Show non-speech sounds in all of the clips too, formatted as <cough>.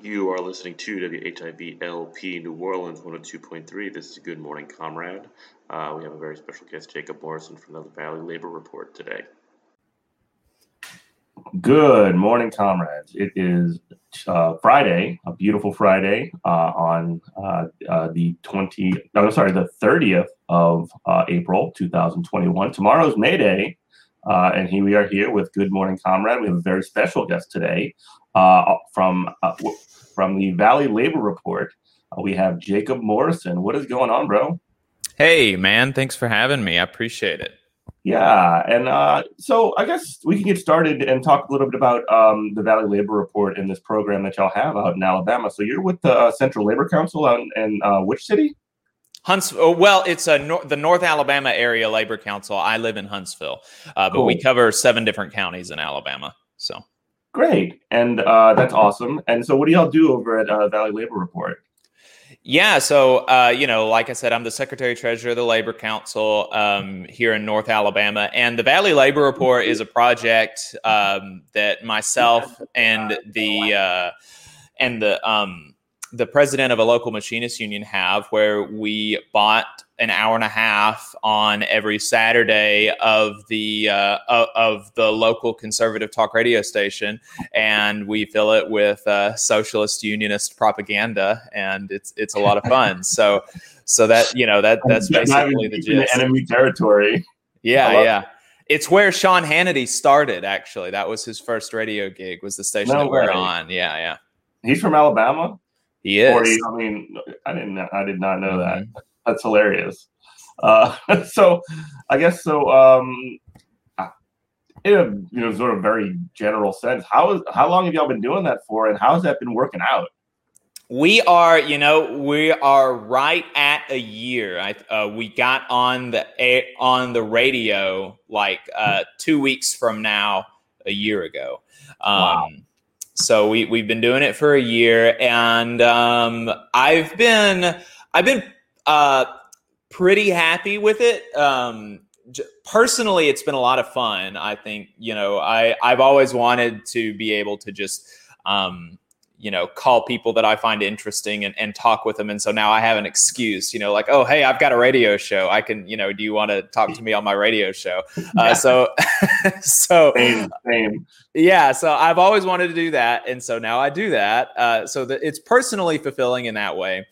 You are listening to WHIV LP New Orleans 102.3. This is Good Morning Comrade. Uh, we have a very special guest, Jacob Morrison from the Valley Labor Report today. Good morning, comrades. It is uh, Friday, a beautiful Friday uh, on uh, uh the 20, no, I'm sorry, the 30th of uh, April 2021. Tomorrow's May Day, uh, and here we are here with Good Morning Comrade. We have a very special guest today from, from the Valley Labor Report. we have Jacob Morrison. What is going on, bro? Hey, man. Thanks for having me. I appreciate it. Yeah, and uh, so I guess we can get started and talk a little bit about um, the Valley Labor Report and this program that y'all have out in Alabama. So you're with the uh, Central Labor Council out in, in uh, which city? Huntsville. Oh, well, it's a nor- the North Alabama Area Labor Council. I live in Huntsville, uh, but cool. we cover seven different counties in Alabama. So great, and uh, that's awesome. And so, what do y'all do over at uh, Valley Labor Report? Yeah, so uh, you know, like I said, I'm the secretary treasurer of the Labor Council um, here in North Alabama, and the Valley Labor Report is a project um, that myself and the uh, and the um, the president of a local machinist union have, where we bought an hour and a half on every Saturday of the uh, of the local conservative talk radio station, and we fill it with uh, socialist unionist propaganda, and it's it's a lot of fun. <laughs> so so that you know that that's basically the gist. The enemy territory. Yeah, yeah. It's where Sean Hannity started. Actually, that was his first radio gig. Was the station no that way. we're on? Yeah, yeah. He's from Alabama. He is. He, I mean, I didn't. I did not know mm-hmm. that. That's hilarious. Uh, <laughs> so, I guess so. Um, in a you know sort of very general sense, how is how long have y'all been doing that for, and how has that been working out? We are, you know, we are right at a year. I, uh, we got on the air, on the radio like uh, two weeks from now, a year ago. Um, wow. So we we've been doing it for a year, and um, I've been I've been uh, pretty happy with it. Um, personally, it's been a lot of fun. I think you know I I've always wanted to be able to just um, you know call people that i find interesting and, and talk with them. And so now i have an excuse you know like oh hey i've got a radio show. I can you know do you want to talk to me on my radio show? Uh, so <laughs> so same, same. yeah so i've always wanted to do that and so now i do that. Uh, so that it's personally fulfilling in that way.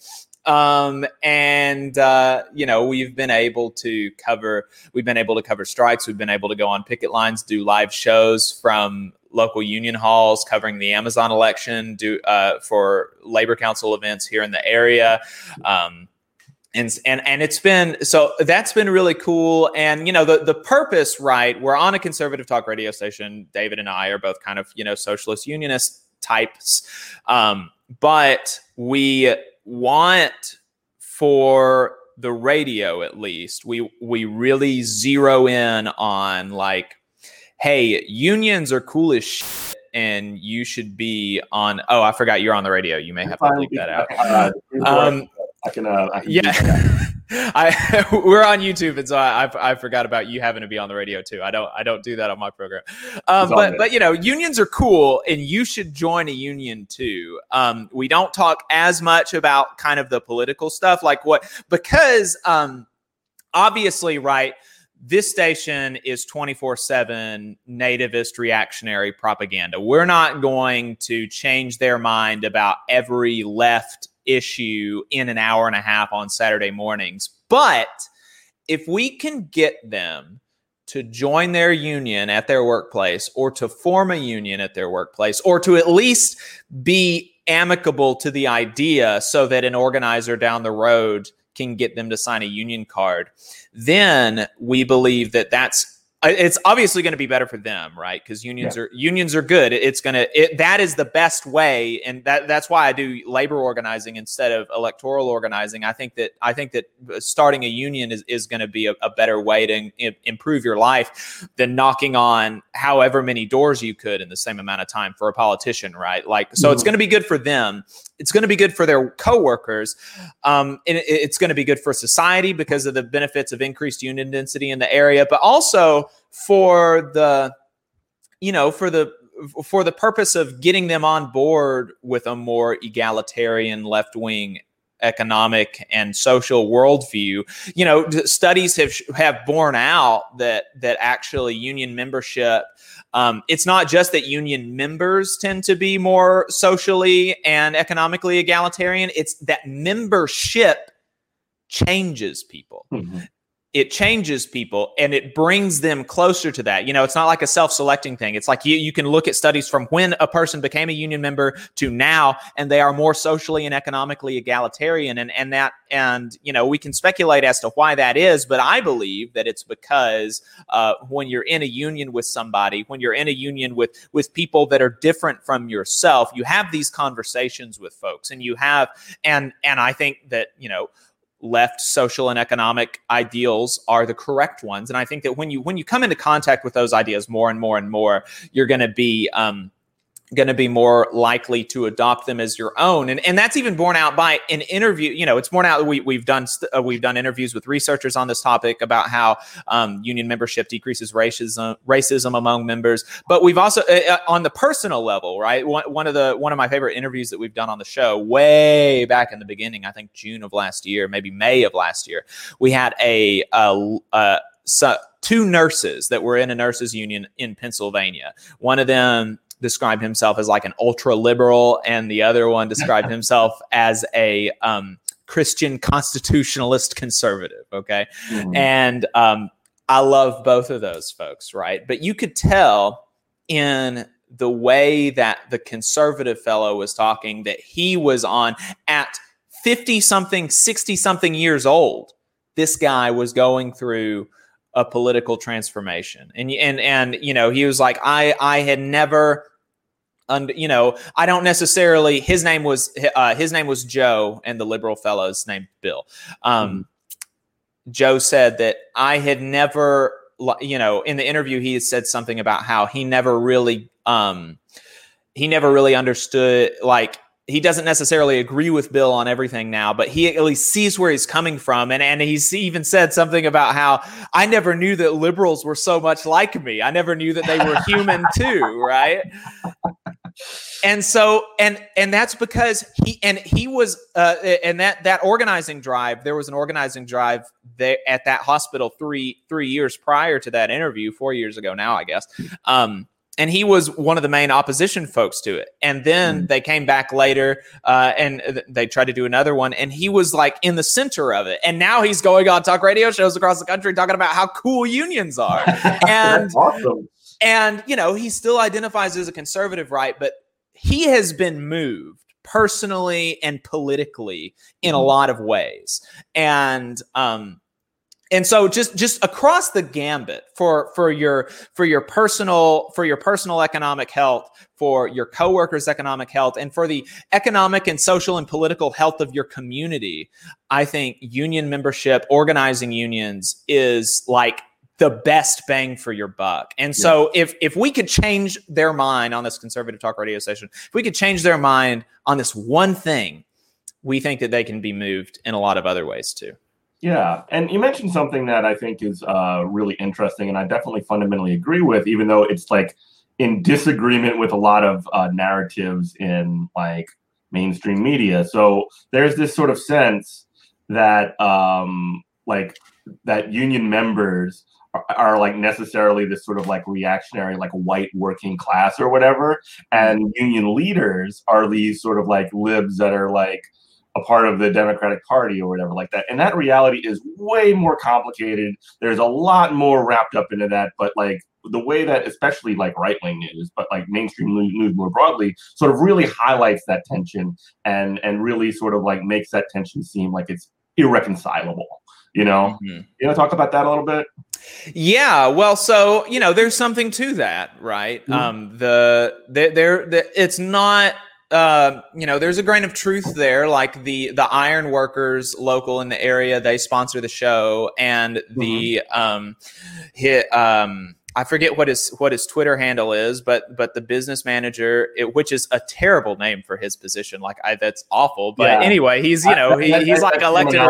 Um, and uh, you know we've been able to cover we've been able to cover strikes. We've been able to go on picket lines do live shows from local union halls covering the Amazon election, do uh, for labor council events here in the area. Um, and, and and it's been so that's been really cool. And you know the the purpose right we're on a conservative talk radio station. David and i are both kind of you know socialist unionist types. Um, but we want for the radio at least we we really zero in on like hey, unions are cool as shit and you should be on. Oh, I forgot you're on the radio. You may have to bleep that out. Uh, um, I can, uh, I can yeah. <laughs> I <laughs> we're on YouTube, and so I, I, I forgot about you having to be on the radio too. I don't I don't do that on my program. Um, but but you know unions are cool, and you should join a union too. Um, we don't talk as much about kind of the political stuff, like what because um, obviously right this station is 24 7 nativist reactionary propaganda. We're not going to change their mind about every left issue in an hour and a half on Saturday mornings. But if we can get them to join their union at their workplace or to form a union at their workplace or to at least be amicable to the idea so that an organizer down the road can get them to sign a union card, then we believe that that's it's obviously going to be better for them, right? Because unions yeah. are unions are good. It's going to it, that is the best way, and that that's why I do labor organizing instead of electoral organizing. I think that I think that starting a union is, is going to be a, a, better way to in, improve your life than knocking on however many doors you could in the same amount of time for a politician, right? Like, so mm-hmm. it's going to be good for them. It's going to be good for their coworkers. Um, and it, it's going to be good for society because of the benefits of increased union density in the area, but also for the you know for the for the purpose of getting them on board with a more egalitarian left wing economic and social worldview. You know, studies have have borne out that that actually union membership. Um, it's not just that union members tend to be more socially and economically egalitarian. It's that membership changes people. Mm-hmm it changes people and it brings them closer to that. You know, it's not like a self-selecting thing. It's like you, you can look at studies from when a person became a union member to now, and they are more socially and economically egalitarian. And and that and you know we can speculate as to why that is, but I believe that it's because uh, when you're in a union with somebody, when you're in a union with with people that are different from yourself, you have these conversations with folks, and you have and and I think that you know left social and economic ideals are the correct ones. And i think that when you when you come into contact with those ideas more and more and more you're going to be um, going to be more likely to adopt them as your own and and that's even borne out by an interview you know it's borne out we, we've done uh, we've done interviews with researchers on this topic about how um, union membership decreases racism racism among members but we've also uh, uh, on the personal level right one, one of the one of my favorite interviews that we've done on the show way back in the beginning i think june of last year maybe may of last year we had a, so two nurses that were in a nurses union in Pennsylvania. One of them described himself as like an ultra liberal, and the other one described <laughs> himself as a um, Christian constitutionalist conservative. Okay. Mm-hmm. And um, I love both of those folks, right? But you could tell in the way that the conservative fellow was talking that he was on at 50 something, 60 something years old. This guy was going through a political transformation. And and and you know, he was like I I had never and you know, I don't necessarily his name was uh, his name was Joe and the liberal fellow's named Bill. Um, mm-hmm. Joe said that I had never you know, in the interview he had said something about how he never really um he never really understood like he doesn't necessarily agree with Bill on everything now, but he at least sees where he's coming from. And, and he's even said something about how I never knew that liberals were so much like me. I never knew that they were human <laughs> too, right? And so, and and that's because he and he was, uh, and that that organizing drive. There was an organizing drive there at that hospital three three years prior to that interview, four years ago now, I guess. Um, and he was one of the main opposition folks to it. And then mm. they came back later uh, and they tried to do another one, and he was like in the center of it. And now he's going on talk radio shows across the country talking about how cool unions are. <laughs> and awesome. And you know, he still identifies as a conservative, right? But he has been moved personally and politically in a mm-hmm. lot of ways. And um, and so just just across the gambit for for your for your personal for your personal economic health for your coworkers economic health and for the economic and social and political health of your community i think union membership organizing unions is like the best bang for your buck. And so yeah. if if we could change their mind on this conservative talk radio station, if we could change their mind on this one thing, we think that they can be moved in a lot of other ways too. Yeah, and you mentioned something that I think is uh, really interesting, and I definitely fundamentally agree with, even though it's like in disagreement with a lot of uh, narratives in like mainstream media. So there's this sort of sense that um, like that union members are, are, like necessarily this sort of like reactionary like white working class or whatever and union leaders are these sort of like libs that are like a part of the Democratic Party or whatever like that. And that reality is way more complicated. There's a lot more wrapped up into that. But like the way that, especially like right wing news, but like mainstream news more broadly, sort of really highlights that tension and and really sort of like makes that tension seem like it's irreconcilable. You know, mm-hmm. you know, talk about that a little bit. Yeah, well, so you know, there's something to that, right? Mm-hmm. Um, the there, the, it's not uh, you know, there's a grain of truth there. Like the the iron workers local in the area, they sponsor the show, and the mm-hmm. um, hit um, I forget what his what his Twitter handle is, but but the business manager, it, which is a terrible name for his position. Like I, that's awful. But yeah. anyway, he's you know he, he's like elected.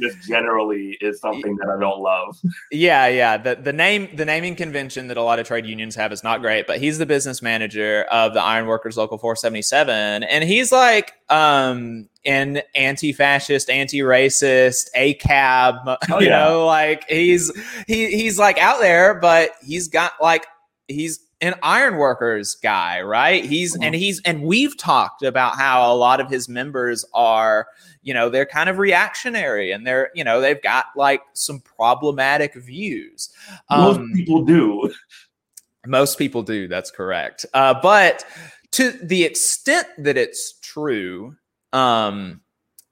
Just generally is something that I don't love. Yeah, yeah. The the name the naming convention that a lot of trade unions have is not great. But he's the business manager of the Iron Workers Local 477, and he's like um an anti-fascist, anti-racist, ACAB. <laughs> Oh, you yeah. know, like he's he he's like out there, but he's got like he's an ironworkers guy, right? He's mm-hmm. and he's and we've talked about how a lot of his members are, you know, they're kind of reactionary and they're, you know, they've got like some problematic views. Most um, people do. Most people do. That's correct. Uh, but to the extent that it's true, um,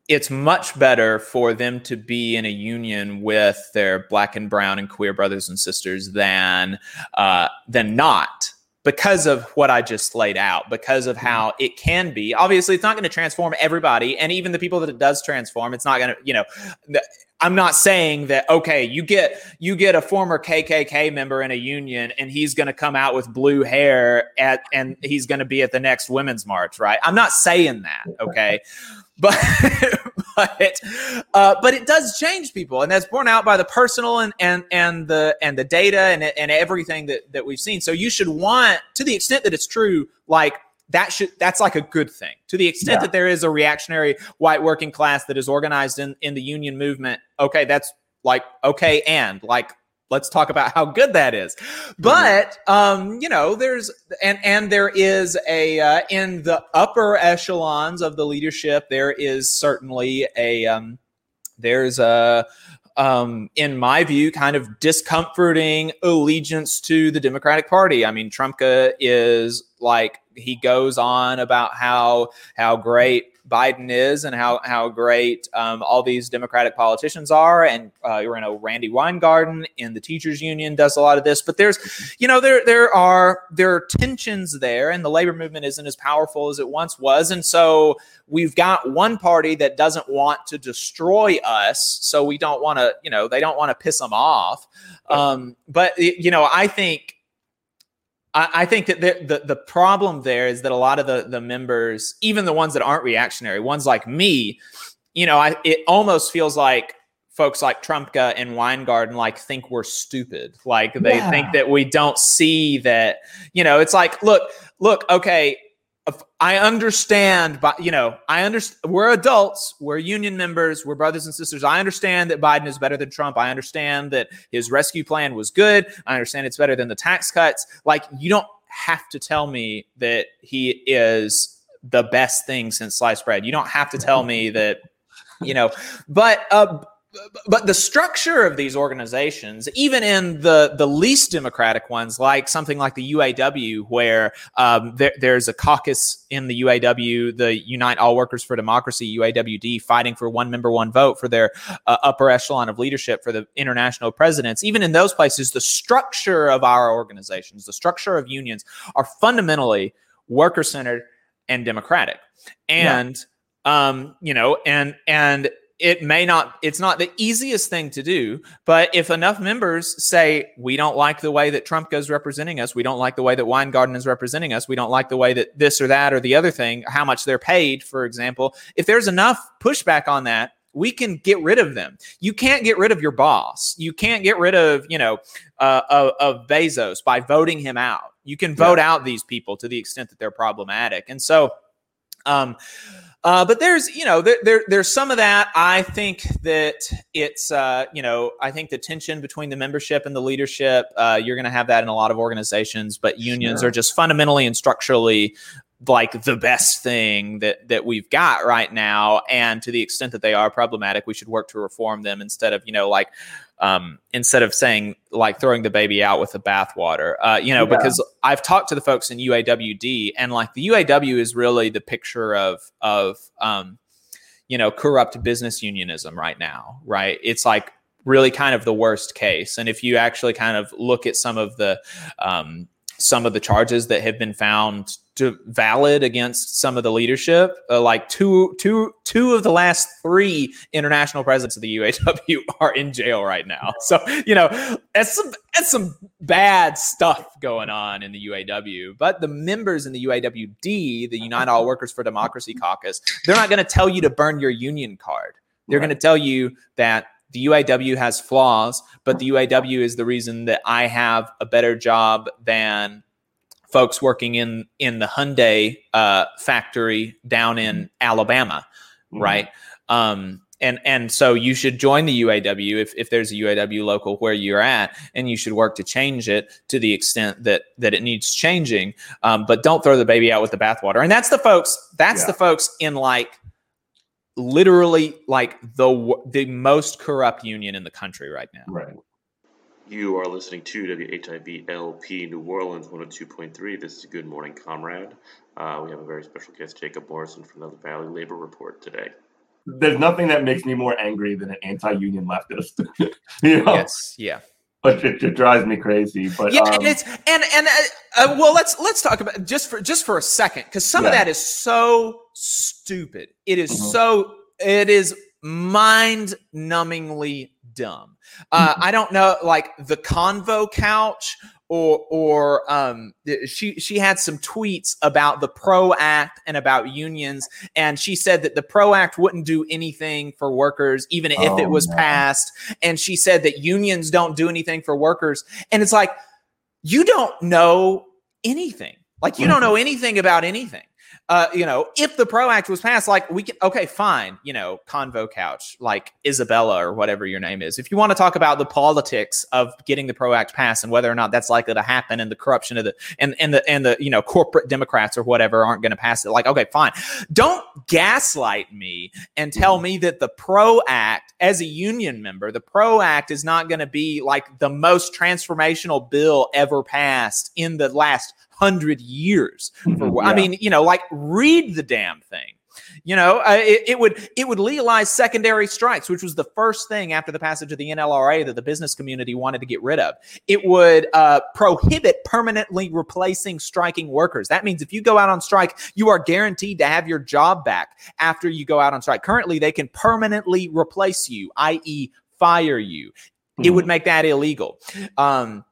it's much better for them to be in a union with their black and brown and queer brothers and sisters than uh, than not because of what I just laid out, because of how it can be. Obviously, it's not going to transform everybody, and even the people that it does transform, it's not going to, you know. I'm not saying that okay, you get you get a former KKK member in a union and he's going to come out with blue hair at and he's going to be at the next women's march, right? I'm not saying that, <laughs> okay? but <laughs> but uh, but it does change people, and that's borne out by the personal and and and the and the data and and everything that that we've seen. So you should want, to the extent that it's true, like that should that's like a good thing to the extent yeah. that there is a reactionary white working class that is organized in in the union movement okay that's like okay and like let's talk about how good that is mm-hmm. but um you know there's and and there is a uh, in the upper echelons of the leadership there is certainly a um there's a um, in my view, kind of discomforting allegiance to the Democratic Party. I mean, Trumka is like he goes on about how how great Biden is and how how great um, all these Democratic politicians are, and uh, you know Randi Weingarten in the teachers union does a lot of this. But there's, you know, there there are there are tensions there, and the labor movement isn't as powerful as it once was, and so we've got one party that doesn't want to destroy us, so we don't want to, you know, they don't want to piss them off. Um, but you know, I think I, think that the, the, the problem there is that a lot of the the members, even the ones that aren't reactionary, ones like me, you know, I it almost feels like folks like Trumka and Weingarten like think we're stupid. Like they yeah. think that we don't see that, you know, it's like, look, look, okay, I understand, but you know, I understand. We're adults. We're union members. We're brothers and sisters. I understand that Biden is better than Trump. I understand that his rescue plan was good. I understand it's better than the tax cuts. Like, you don't have to tell me that he is the best thing since sliced bread. You don't have to tell me that, you know. But uh, but the structure of these organizations, even in the the least democratic ones, like something like the UAW, where um, there, there's a caucus in the UAW, the Unite All Workers for Democracy (UAWD), fighting for one member, one vote for their uh, upper echelon of leadership for the international presidents. Even in those places, the structure of our organizations, the structure of unions, are fundamentally worker centered and democratic, and yeah. um, you know, and and it may not it's not the easiest thing to do but if enough members say we don't like the way that trump goes representing us. We don't like the way that weingarten is representing us. We don't like the way that this or that or the other thing how much they're paid for example if there's enough pushback on that we can get rid of them. You can't get rid of your boss. You can't get rid of you know uh, of, of bezos by voting him out. You can vote yeah. out these people to the extent that they're problematic. And so um uh, but there's, you know, there, there, there's some of that. I think that it's, uh, you know, I think the tension between the membership and the leadership, uh, you're going to have that in a lot of organizations, but unions sure. are just fundamentally and structurally like the best thing that that we've got right now and to the extent that they are problematic we should work to reform them instead of you know like um, instead of saying like throwing the baby out with the bathwater. Uh, you know yeah. because i've talked to the folks in uawd and like the uaw is really the picture of of um, you know corrupt business unionism right now right? It's like really kind of the worst case. And if you actually kind of look at some of the um, some of the charges that have been found to valid against some of the leadership. Uh, like two, two, two of the last three international presidents of the UAW <laughs> are in jail right now. So you know, that's some that's some bad stuff going on in the UAW. But the members in the UAWD, the United All Workers for Democracy Caucus, they're not going to tell you to burn your union card. They're right. going to tell you that the UAW has flaws, but the UAW is the reason that I have a better job than folks working in in the Hyundai uh, factory down in. Alabama, mm-hmm. right? Um, and and so you should join the UAW if, if there's a UAW local where you're at, and you should work to change it to the extent that that it needs changing. Um, but don't throw the baby out with the bathwater. And that's the folks. That's yeah. the folks in like literally like the the most corrupt union in the country right now. Right. You are listening to WHIV LP New Orleans 102.3. This is Good Morning Comrade. Uh, we have a very special guest, Jacob Morrison from the Valley Labor Report today. There's nothing that makes me more angry than an anti-union leftist. <laughs> you know? Yes, yeah. But it, it, drives me crazy. But yeah, um, and it's and and uh, uh, well, let's let's talk about just for just for a second because some yeah. of that is so stupid. It is mm-hmm. so it is mind numbingly dumb. Uh, I don't know, like the convo couch or or um, she she had some tweets about the pro act and about unions and she said that the pro act wouldn't do anything for workers even if oh, it was passed and she said that unions don't do anything for workers and it's like you don't know anything. Like you don't know anything about anything uh, you know, if the PRO Act was passed, like we can, okay, fine, you know, Convo Couch, like Isabella or whatever your name is. If you want to talk about the politics of getting the PRO Act passed and whether or not that's likely to happen and the corruption of the, and, and the, and the, you know, corporate Democrats or whatever aren't going to pass it, like, okay, fine. Don't gaslight me and tell me that the PRO Act, as a union member, the PRO Act is not going to be like the most transformational bill ever passed in the last hundred years. For, mm-hmm, yeah. I mean, you know, like read the damn thing. You know, uh, it, it, would it would legalize secondary strikes, which was the first thing after the passage of the NLRA that the business community wanted to get rid of. It would uh, prohibit permanently replacing striking workers. That means if you go out on strike, you are guaranteed to have your job back after you go out on strike. Currently, they can permanently replace you, i.e., fire you. Mm-hmm. It would make that illegal. Um,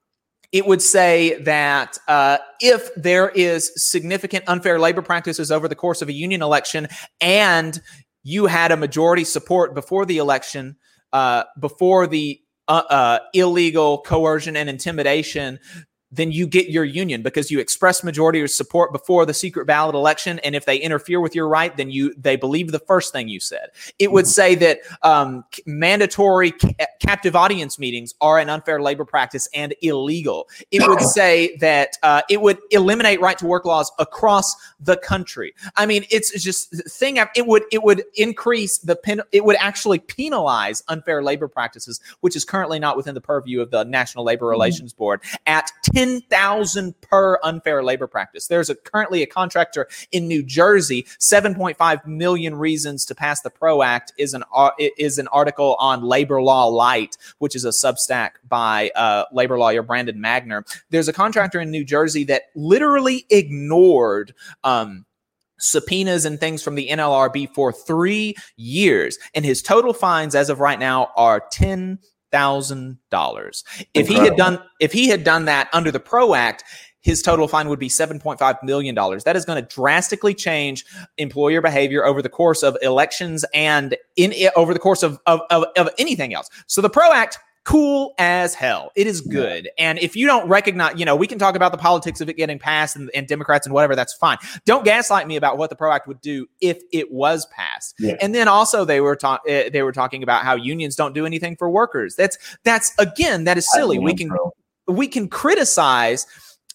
it would say that uh, if there is significant unfair labor practices over the course of a union election and you had a majority support before the election, uh, before the uh, uh illegal coercion and intimidation then you get your union because you express majority of support before the secret ballot election and if they interfere with your right then you they believe the first thing you said it would mm-hmm. say that um, mandatory ca- captive audience meetings are an unfair labor practice and illegal it would <laughs> say that uh, it would eliminate right to work laws across the country i mean it's just thing it would it would increase the pen it would actually penalize unfair labor practices which is currently not within the purview of the national labor mm-hmm. relations board at 10,000 per unfair labor practice. There's a, currently a contractor in New Jersey, 7.5 million reasons to pass the PRO Act is an uh, is an article on Labor Law Lite, which is a Substack by uh, labor lawyer Brandon Magner. There's a contractor in New Jersey that literally ignored um, subpoenas and things from the NLRB for three years. And his total fines as of right now are 10 thousand dollars. If he had done if he had done that under the PRO Act, his total fine would be $7.5 million. That is going to drastically change employer behavior over the course of elections and in over the course of, of, of, of anything else. So the PRO Act cool as hell. It is good. Yeah. And if you don't recognize, you know, we can talk about the politics of it getting passed and, and, Democrats and whatever, that's fine. Don't gaslight me about what the PRO Act would do if it was passed. Yeah. And then also they were talking uh, they were talking about how unions don't do anything for workers. That's that's again, that is silly. We can pro. we can criticize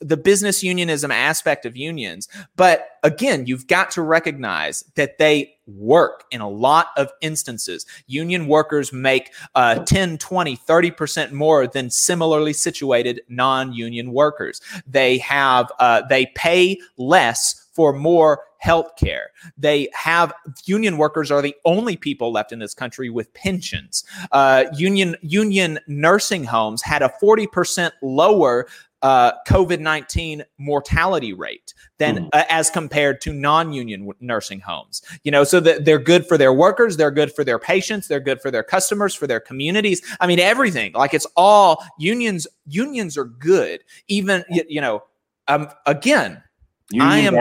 the business unionism aspect of unions. But again, you've got to recognize that they work in a lot of instances. Union workers make uh, 10, 20, 30% more than similarly situated non union workers. They have, uh, they pay less for more health care. They have union workers are the only people left in this country with pensions. Uh, union union nursing homes had a 40% lower uh, COVID 19 mortality rate than mm. uh, as compared to non union nursing homes. You know, so that they're good for their workers, they're good for their patients, they're good for their customers, for their communities. I mean, everything. Like it's all unions, unions are good. Even, you, you know, um, again, unions I am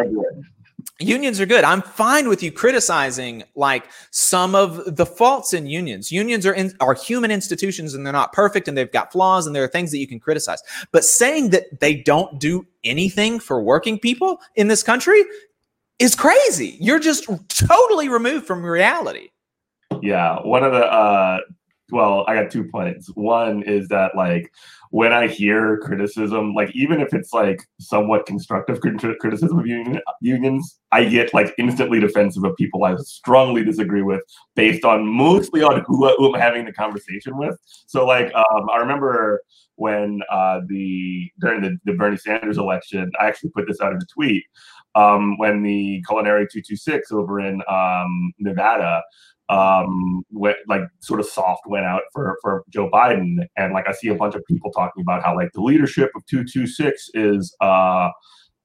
unions are good. I'm fine with you criticizing like some of the faults in unions. Unions are in, are human institutions and they're not perfect and they've got flaws and there are things that you can criticize. But saying that they don't do anything for working people in this country is crazy. You're just totally removed from reality. Yeah, one of the uh well, I got two points. One is that like when I hear criticism, like even if it's like somewhat constructive criticism of union, unions, I get like instantly defensive of people I strongly disagree with, based on mostly on who, who I'm having the conversation with. So like um, I remember when uh, the during the, the Bernie Sanders election, I actually put this out in a tweet um, when the culinary 226 over in um, Nevada um, went, like sort of soft went out for for Joe Biden, and like I see a bunch of people talking about how like the leadership of two two six is uh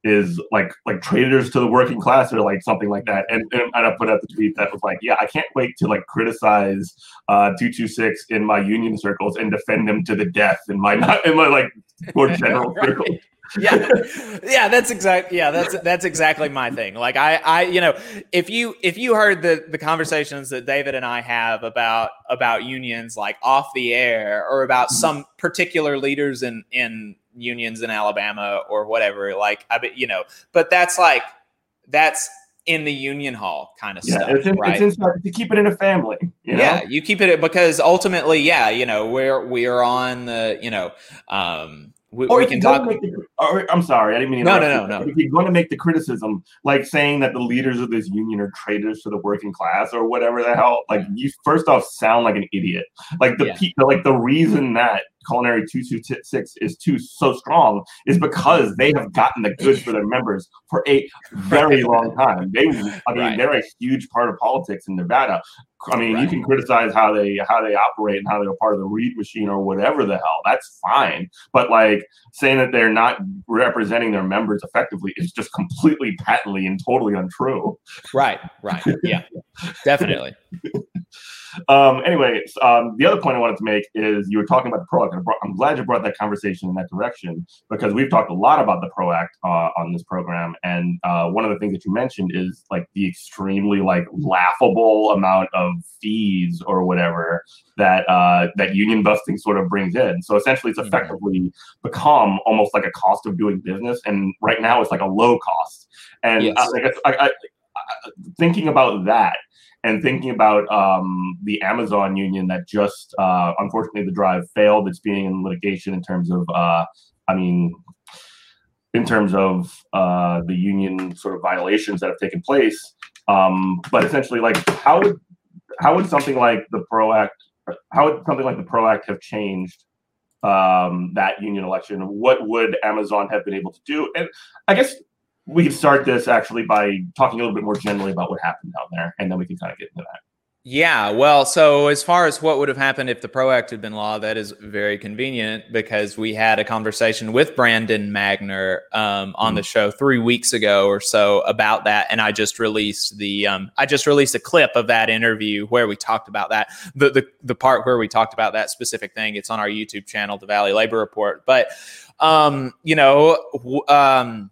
is like like traitors to the working class or like something like that. And, and, I put out the tweet that was like, yeah, I can't wait to like criticize uh 226 in my union circles and defend them to the death in my not <laughs> in my like more <laughs> general right. circles yeah yeah that's exactly yeah that's that's exactly my thing like i i you know if you if you heard the the conversations that david and i have about about unions like off the air or about mm-hmm. some particular leaders in in unions in alabama or whatever like i bet you know but that's like that's in the union hall kind of yeah, stuff. It's in, right? It's to keep it in a family. You know? Yeah, you keep it because ultimately, yeah, you know, we're we are on the, you know, um, we, or we can talk. The, or, I'm sorry, I didn't mean. No, no, no, no. If you're going to make the criticism, like saying that the leaders of this union are traitors to the working class or whatever the hell, like you first off sound like an idiot. Like the yeah. like the reason that culinary 226 is too so strong is because they have gotten the goods for their members for a very long time. They, I mean, right. they're a huge part of politics in Nevada. I mean, right. you can criticize how they how they operate and how they're part of the Reid machine or whatever the hell. That's fine. But like saying that they're not representing their members effectively is just completely patently and totally untrue. Right. Right. Yeah. Definitely. <laughs> Um, anyway, um, the other point I wanted to make is you were talking about the PRO Act. I'm glad you brought that conversation in that direction because we've talked a lot about the PRO Act uh, on this program, and uh, one of the things that you mentioned is like the extremely like laughable amount of fees or whatever that uh, that union busting sort of brings in. So essentially, it's mm-hmm. effectively become almost like a cost of doing business, and right now it's like a low cost. And yes. I, I, I, thinking about that and thinking about um, the Amazon union that just, uh, unfortunately, the drive failed. It's being in litigation in terms of, uh, I mean, in terms of uh, the union sort of violations that have taken place. Um, but essentially, like, how would how would something like the PRO Act, how would something like the PRO Act have changed um, that union election? What would Amazon have been able to do? And I guess we can start this actually by talking a little bit more generally about what happened down there, and then we can kind of get into that. Yeah, well, so as far as what would have happened if the PRO Act had been law, that is very convenient because we had a conversation with Brandon Magner um, on the mm-hmm. show three weeks ago or so about that, and I just released the um, I just released a clip of that interview where we talked about that the, the the part where we talked about that specific thing. It's on our YouTube channel, the Valley Labor Report, but um, you know. Um,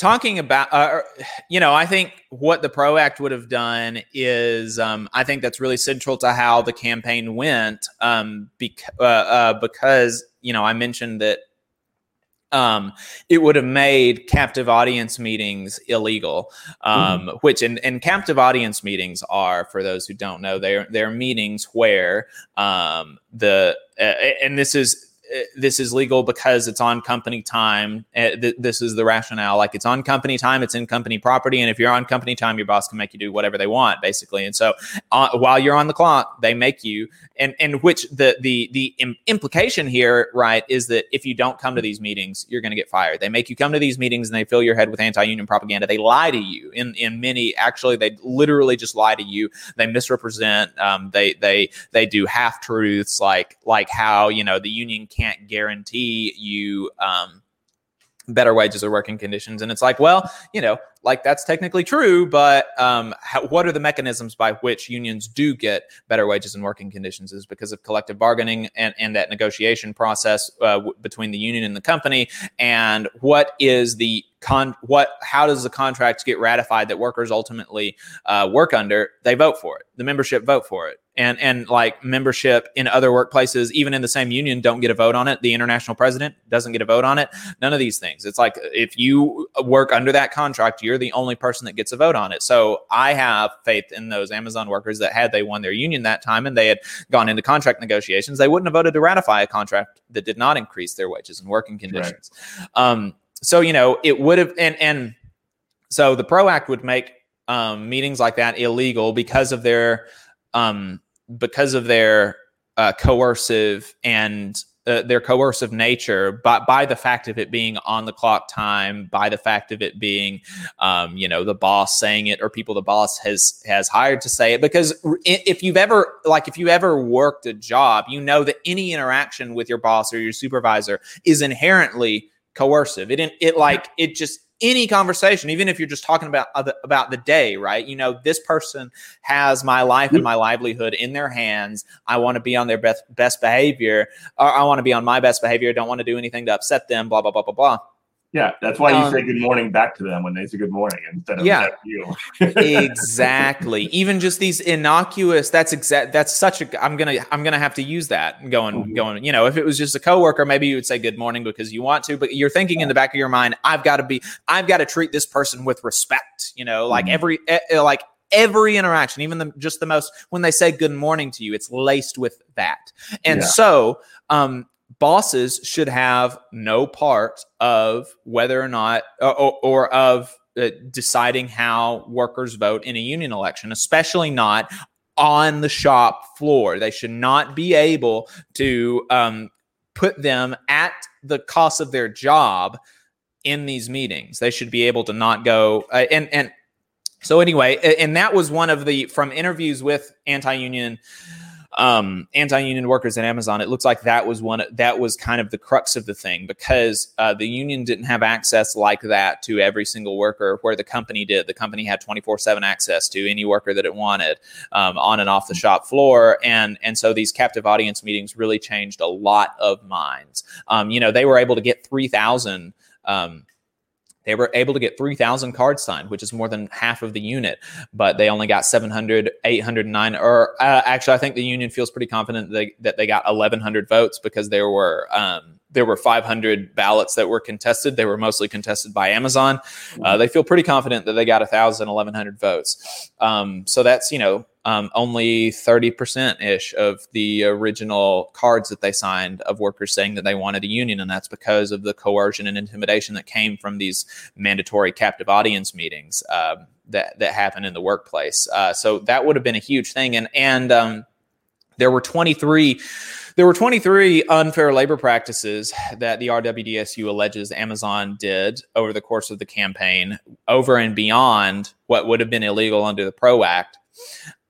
talking about uh, you know i think what the pro act would have done is um, i think that's really central to how the campaign went um, bec- uh, uh, because you know i mentioned that um, it would have made captive audience meetings illegal, um, mm-hmm. which and, and captive audience meetings are, for those who don't know, they're they're meetings where um, the uh, and this is this is legal because it's on company time. Uh, th- this is the rationale. Like it's on company time, it's in company property, and if you're on company time, your boss can make you do whatever they want, basically. And so uh, while you're on the clock, they make you, and and which the the the Im- implication here, right, is that if you don't come to these meetings, you're going to get fired. They make you come to these meetings and they fill your head with anti-union propaganda. They lie to you. In in many, actually, they literally just lie to you. They misrepresent. Um, they they they do half truths, like like how you know the union can't guarantee you. Um, better wages or working conditions and it's like well you know like that's technically true but um, how, what are the mechanisms by which unions do get better wages and working conditions is because of collective bargaining and, and that negotiation process uh, w- between the union and the company and what is the con what how does the contracts get ratified that workers ultimately uh, work under? They vote for it. The membership vote for it. And and like membership in other workplaces even in the same union don't get a vote on it. The international president doesn't get a vote on it. None of these things. It's like if you work under that contract you're the only person that gets a vote on it. So i have faith in those amazon workers that had they won their union that time and they had gone into contract negotiations. They wouldn't have voted to ratify a contract that did not increase their wages and working conditions. Right. um, so you know it would have and and so the pro act would make um, meetings like that illegal because of their um, because of their uh, coercive and uh, their coercive nature, but by the fact of it being on the clock time, by the fact of it being, um, you know, the boss saying it or people the boss has has hired to say it. Because if you've ever like if you ever worked a job, you know that any interaction with your boss or your supervisor is inherently coercive. It it like it just any conversation, even if you're just talking about about the day, right? You know, this person has my life and mm-hmm. my livelihood in their hands. I want to be on their best best behavior, or I want to be on my best behavior. I don't want to do anything to upset them. Blah blah blah blah blah. Yeah, that's why you um, say good morning back to them when they say good morning instead of yeah, you. exactly. <laughs> Even just these innocuous. That's exact. That's such a. I'm gonna. I'm gonna have to use that. Going. Mm-hmm. Going. You know, if it was just a coworker, maybe you would say good morning because you want to. But you're thinking yeah. in the back of your mind, I've got to be. I've got to treat this person with respect. You know, like mm-hmm. every. like every interaction, even the just the most when they say good morning to you, it's laced with that. And yeah. so, um, bosses should have no part of whether or not or, or of uh, deciding how workers vote in a union election, especially not on the shop floor. They should not be able to um, put them at the cost of their job in these meetings. They should be able to not go uh, and and so anyway, and that was one of the from interviews with anti-union um, anti-union workers at Amazon, it looks like that was one that was kind of the crux of the thing because uh, the union didn't have access like that to every single worker, where the company did. The company had 24/7 access to any worker that it wanted um, on and off the shop floor, and and so these captive audience meetings really changed a lot of minds. Um, you know, they were able to get 3,000. Um, they were able to get 3,000 cards signed, which is more than half of the unit, but they only got 700, 809. Or uh, actually, I think the union feels pretty confident that they, that they got 1,100 votes because there were um, there were 500 ballots that were contested. They were mostly contested by Amazon. Uh, they feel pretty confident that they got 1,000, 1,100 votes. Um, so that's you know um, only 30% ish of the original cards that they signed of workers saying that they wanted a union. And that's because of the coercion and intimidation that came from these mandatory captive audience meetings uh, that, that happen in the workplace. Uh, so that would have been a huge thing. And, and um, there were 23 there were 23 unfair labor practices that the RWDSU alleges Amazon did over the course of the campaign, over and beyond what would have been illegal under the PRO Act.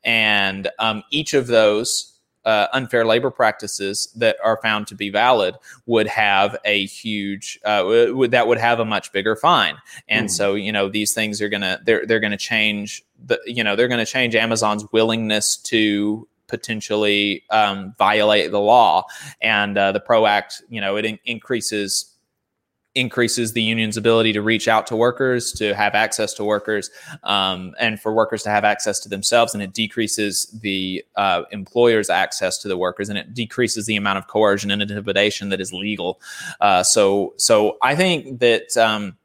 And um, each of those uh, unfair labor practices that are found to be valid would have a huge uh, would, that would have a much bigger fine and mm. so you know these things are gonna they're they're gonna change the you know they're gonna change amazon's willingness to potentially um, violate the law and uh, the pro act you know it in- increases increases the union's ability to reach out to workers, to have access to workers, um, and for workers to have access to themselves. And it decreases the uh, employer's access to the workers, and it decreases the amount of coercion and intimidation that is legal. Uh, so, so I think that. Um,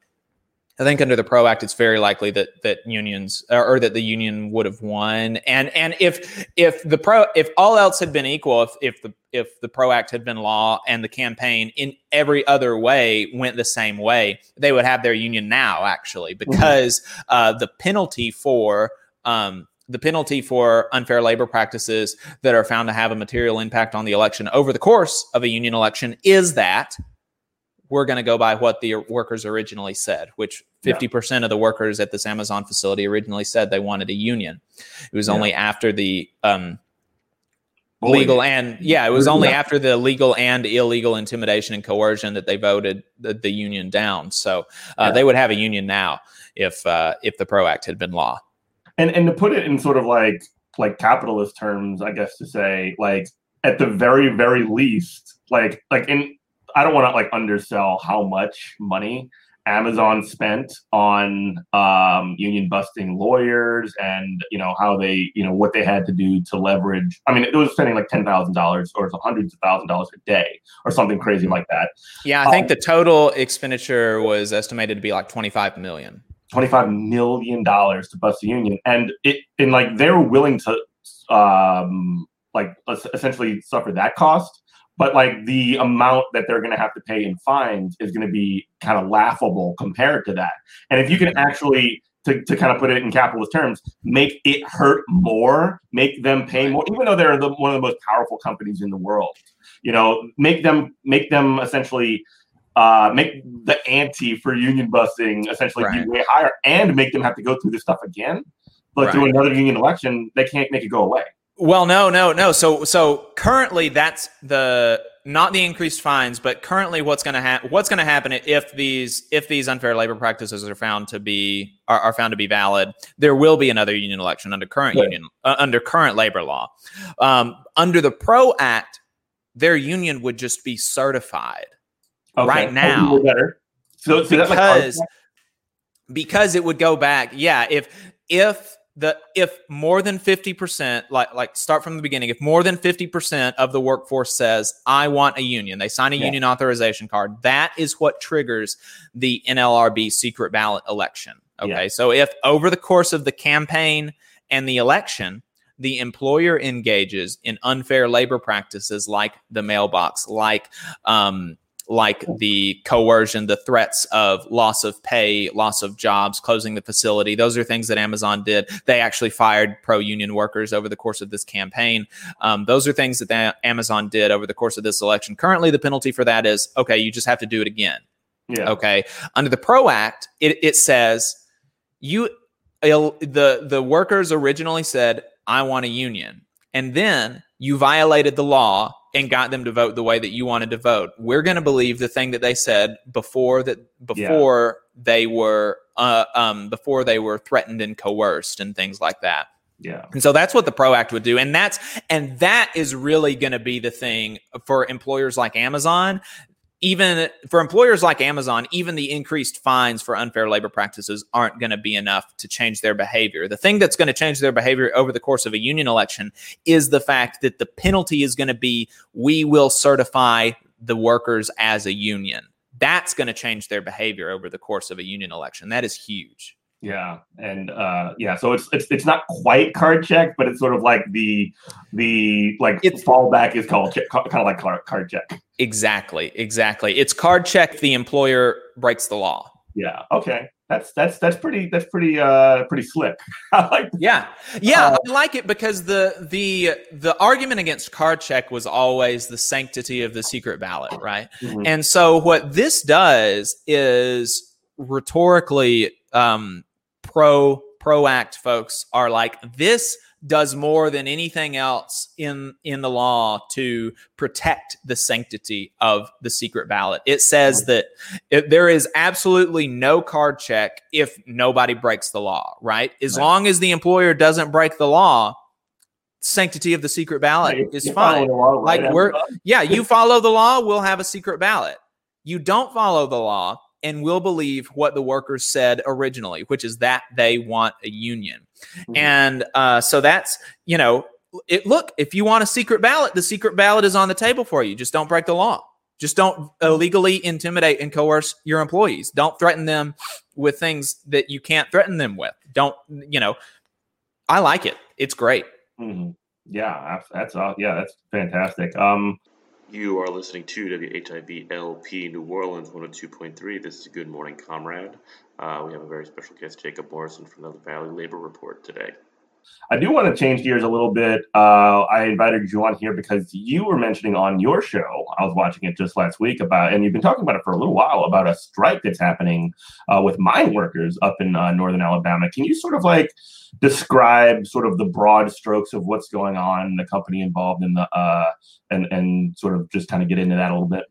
I think under the PRO Act, it's very likely that that unions or, or, that the union would have won. And and if if the pro if all else had been equal, if if the if the PRO Act had been law and the campaign in every other way went the same way, they would have their union now actually mm-hmm. because mm-hmm. uh, the penalty for um, the penalty for unfair labor practices that are found to have a material impact on the election over the course of a union election is that we're going to go by what the workers originally said, which 50% yeah. of the workers at this Amazon facility originally said they wanted a union. It was yeah. only after the um, legal and yeah, it was only yeah. after the legal and illegal intimidation and coercion that they voted the, the union down. So uh, they would have a union now if uh, if the PRO Act had been law. And and to put it in sort of like like capitalist terms, I guess to say like at the very very least, like like in I don't want to like undersell how much money Amazon spent on um, union busting lawyers and you know how they you know what they had to do to leverage. I mean, it was spending like ten thousand dollars or hundreds of thousand dollars a day or something crazy like that. Yeah, I um, think the total expenditure was estimated to be like twenty five million. Twenty five million dollars to bust the union, and it and like they're willing to um like essentially suffer that cost but like the amount that they're going to have to pay in fines is going to be kind of laughable compared to that. And if you can actually to, to kind of put it in capitalist terms, make it hurt more, make them pay more, even though they're the, one of the most powerful companies in the world. You know, make them make them essentially uh, make the ante for union busting essentially right. be way higher, and make them have to go through this stuff again. But right. through another union election, they can't make it go away. Well, no, no, no. So, so currently, that's the not the increased fines, but currently, what's going to happen? What's going to happen if these if these unfair labor practices are found to be are, are found to be valid? There will be another union election under current union uh, under current labor law. Um, under the PRO Act, their union would just be certified okay. right now. So, so because like because it would go back. Yeah, if if the if more than 50% like like start from the beginning if more than 50% of the workforce says i want a union they sign a yeah. union authorization card that is what triggers the nlrb secret ballot election okay yeah. so if over the course of the campaign and the election the employer engages in unfair labor practices like the mailbox like um, like the coercion, the threats of loss of pay, loss of jobs, closing the facility. Those are things that Amazon did. They actually fired pro union workers over the course of this campaign. Um, those are things that the, Amazon did over the course of this election. Currently, the penalty for that is okay, you just have to do it again. Yeah. Okay. Under the PRO Act, it, it says you the the workers originally said I want a union, and then you violated the law and got them to vote the way that you wanted to vote. We're going to believe the thing that they said before that before yeah. they were uh, um, before they were threatened and coerced and things like that. Yeah. And so that's what the PRO Act would do. And that's and that is really going to be the thing for employers like Amazon even for employers like Amazon, even the increased fines for unfair labor practices aren't going to be enough to change their behavior. The thing that's going to change their behavior over the course of a union election is the fact that the penalty is going to be we will certify the workers as a union. That's going to change their behavior over the course of a union election. That is huge. Yeah, and uh, yeah, so it's it's it's not quite card check, but it's sort of like the the like it's, fallback is called kind of like card check. Exactly, exactly. It's card check. The employer breaks the law. Yeah. Okay. That's that's that's pretty that's pretty uh pretty slick. <laughs> I like. Yeah, yeah, uh, I like it because the the the argument against card check was always the sanctity of the secret ballot, right? Mm-hmm. And so what this does is rhetorically um, pro pro act folks are like this does more than anything else in in the law to protect the sanctity of the secret ballot. It says that it, there is absolutely no card check if nobody breaks the law, right? As right. long as the employer doesn't break the law, sanctity of the secret ballot right. is you fine. Law, right? Like we're <laughs> yeah, you follow the law, we'll have a secret ballot. You don't follow the law, and will believe what the workers said originally, which is that they want a union. Mm-hmm. And uh, so that's, you know, it, look, if you want a secret ballot, the secret ballot is on the table for you. Just don't break the law. Just don't illegally intimidate and coerce your employees. Don't threaten them with things that you can't threaten them with. Don't, you know, I like it. It's great. Mm-hmm. Yeah, that's uh, yeah, that's fantastic. Um, you are listening to WHIV LP New Orleans 102.3. This is Good Morning Comrade. Uh, we have a very special guest, Jacob Morrison from the Valley Labor Report today. I do want to change gears a little bit. Uh, I invited you on here because you were mentioning on your show, I was watching it just last week about, and you've been talking about it for a little while about a strike that's happening uh, with mine workers up in uh, northern Alabama. Can you sort of like describe sort of the broad strokes of what's going on, the company involved in the, uh, and and sort of just kind of get into that a little bit?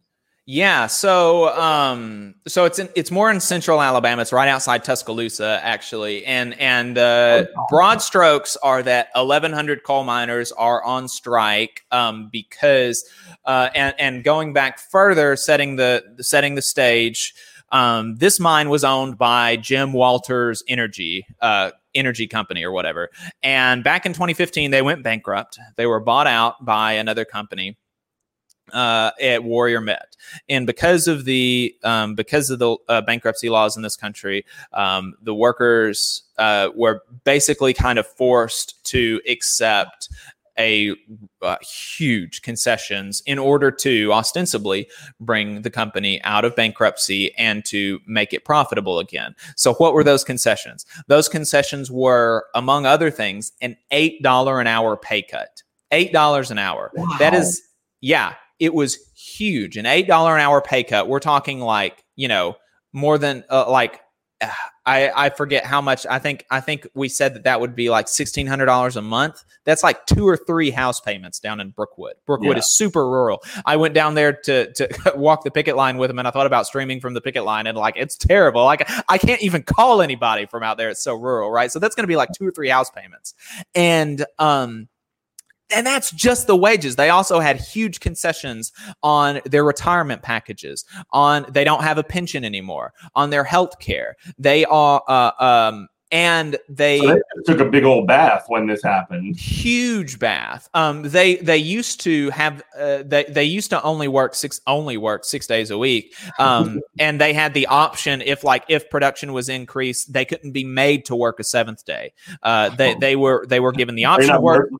Yeah, so um, so it's in, it's more in central Alabama. It's right outside Tuscaloosa, actually, and and uh, oh, broad strokes are that 1,100 coal miners are on strike um, because uh, and and going back further, setting the setting the stage. Um, this mine was owned by Jim Walters Energy, uh, energy company or whatever. And back in 2015, they went bankrupt. They were bought out by another company uh, at Warrior Met, and because of the um, because of the uh, bankruptcy laws in this country, um, the workers uh, were basically kind of forced to accept a uh, huge concessions in order to ostensibly bring the company out of bankruptcy and to make it profitable again. So, what were those concessions? Those concessions were, among other things, an eight dollar an hour pay cut. Eight dollars an hour. Wow. That is, yeah, it was huge. An $8 an hour pay cut. We're talking like, you know, more than uh, like <sighs> I, I forget how much I think I think we said that that would be like sixteen hundred dollars a month. That's like two or three house payments down in Brookwood. Brookwood yeah. is super rural. I went down there to to <laughs> walk the picket line with him, and I thought about streaming from the picket line, and like it's terrible. Like I can't even call anybody from out there. It's so rural, right? So that's going to be like two or three house payments, and um and that's just the wages. They also had huge concessions on their retirement packages. On they don't have a pension anymore. On their health care, they are uh, um, and they, so they, took a big old bath when this happened. Huge bath. Um, they they used to have uh, they they used to only work six only work six days a week. Um, <laughs> and they had the option if like if production was increased, they couldn't be made to work a seventh day. Uh, they they were they were given the option of work.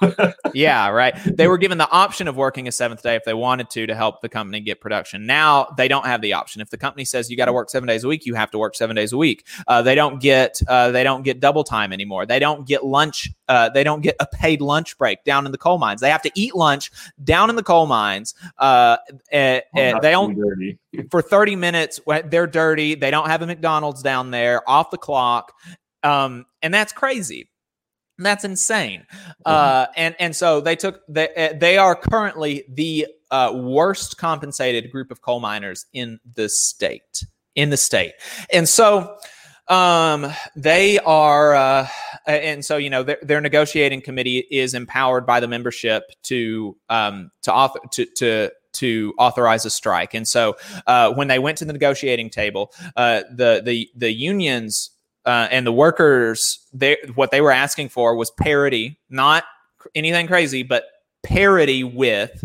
<laughs> yeah, right. They were given the option of working a seventh day if they wanted to to help the company get production. Now they don't have the option. If the company says you got to work seven days a week, you have to work seven days a week. Uh, they don't get. Uh, uh, they don't get double time anymore. They don't get lunch. Uh, they don't get a paid lunch break down in the coal mines. They have to eat lunch down in the coal mines. Uh, oh, they don't <laughs> for thirty minutes. They're dirty. They don't have a McDonald's down there off the clock, um, and that's crazy. That's insane. Uh, and and so they took they they are currently the uh, worst compensated group of coal miners in the state in the state. And so um, they are, uh, and so you know their, their negotiating committee is empowered by the membership to um to author to to to authorize a strike. And so uh, when they went to the negotiating table, uh, the the the unions uh, and the workers, they what they were asking for was parity, not anything crazy, but parity with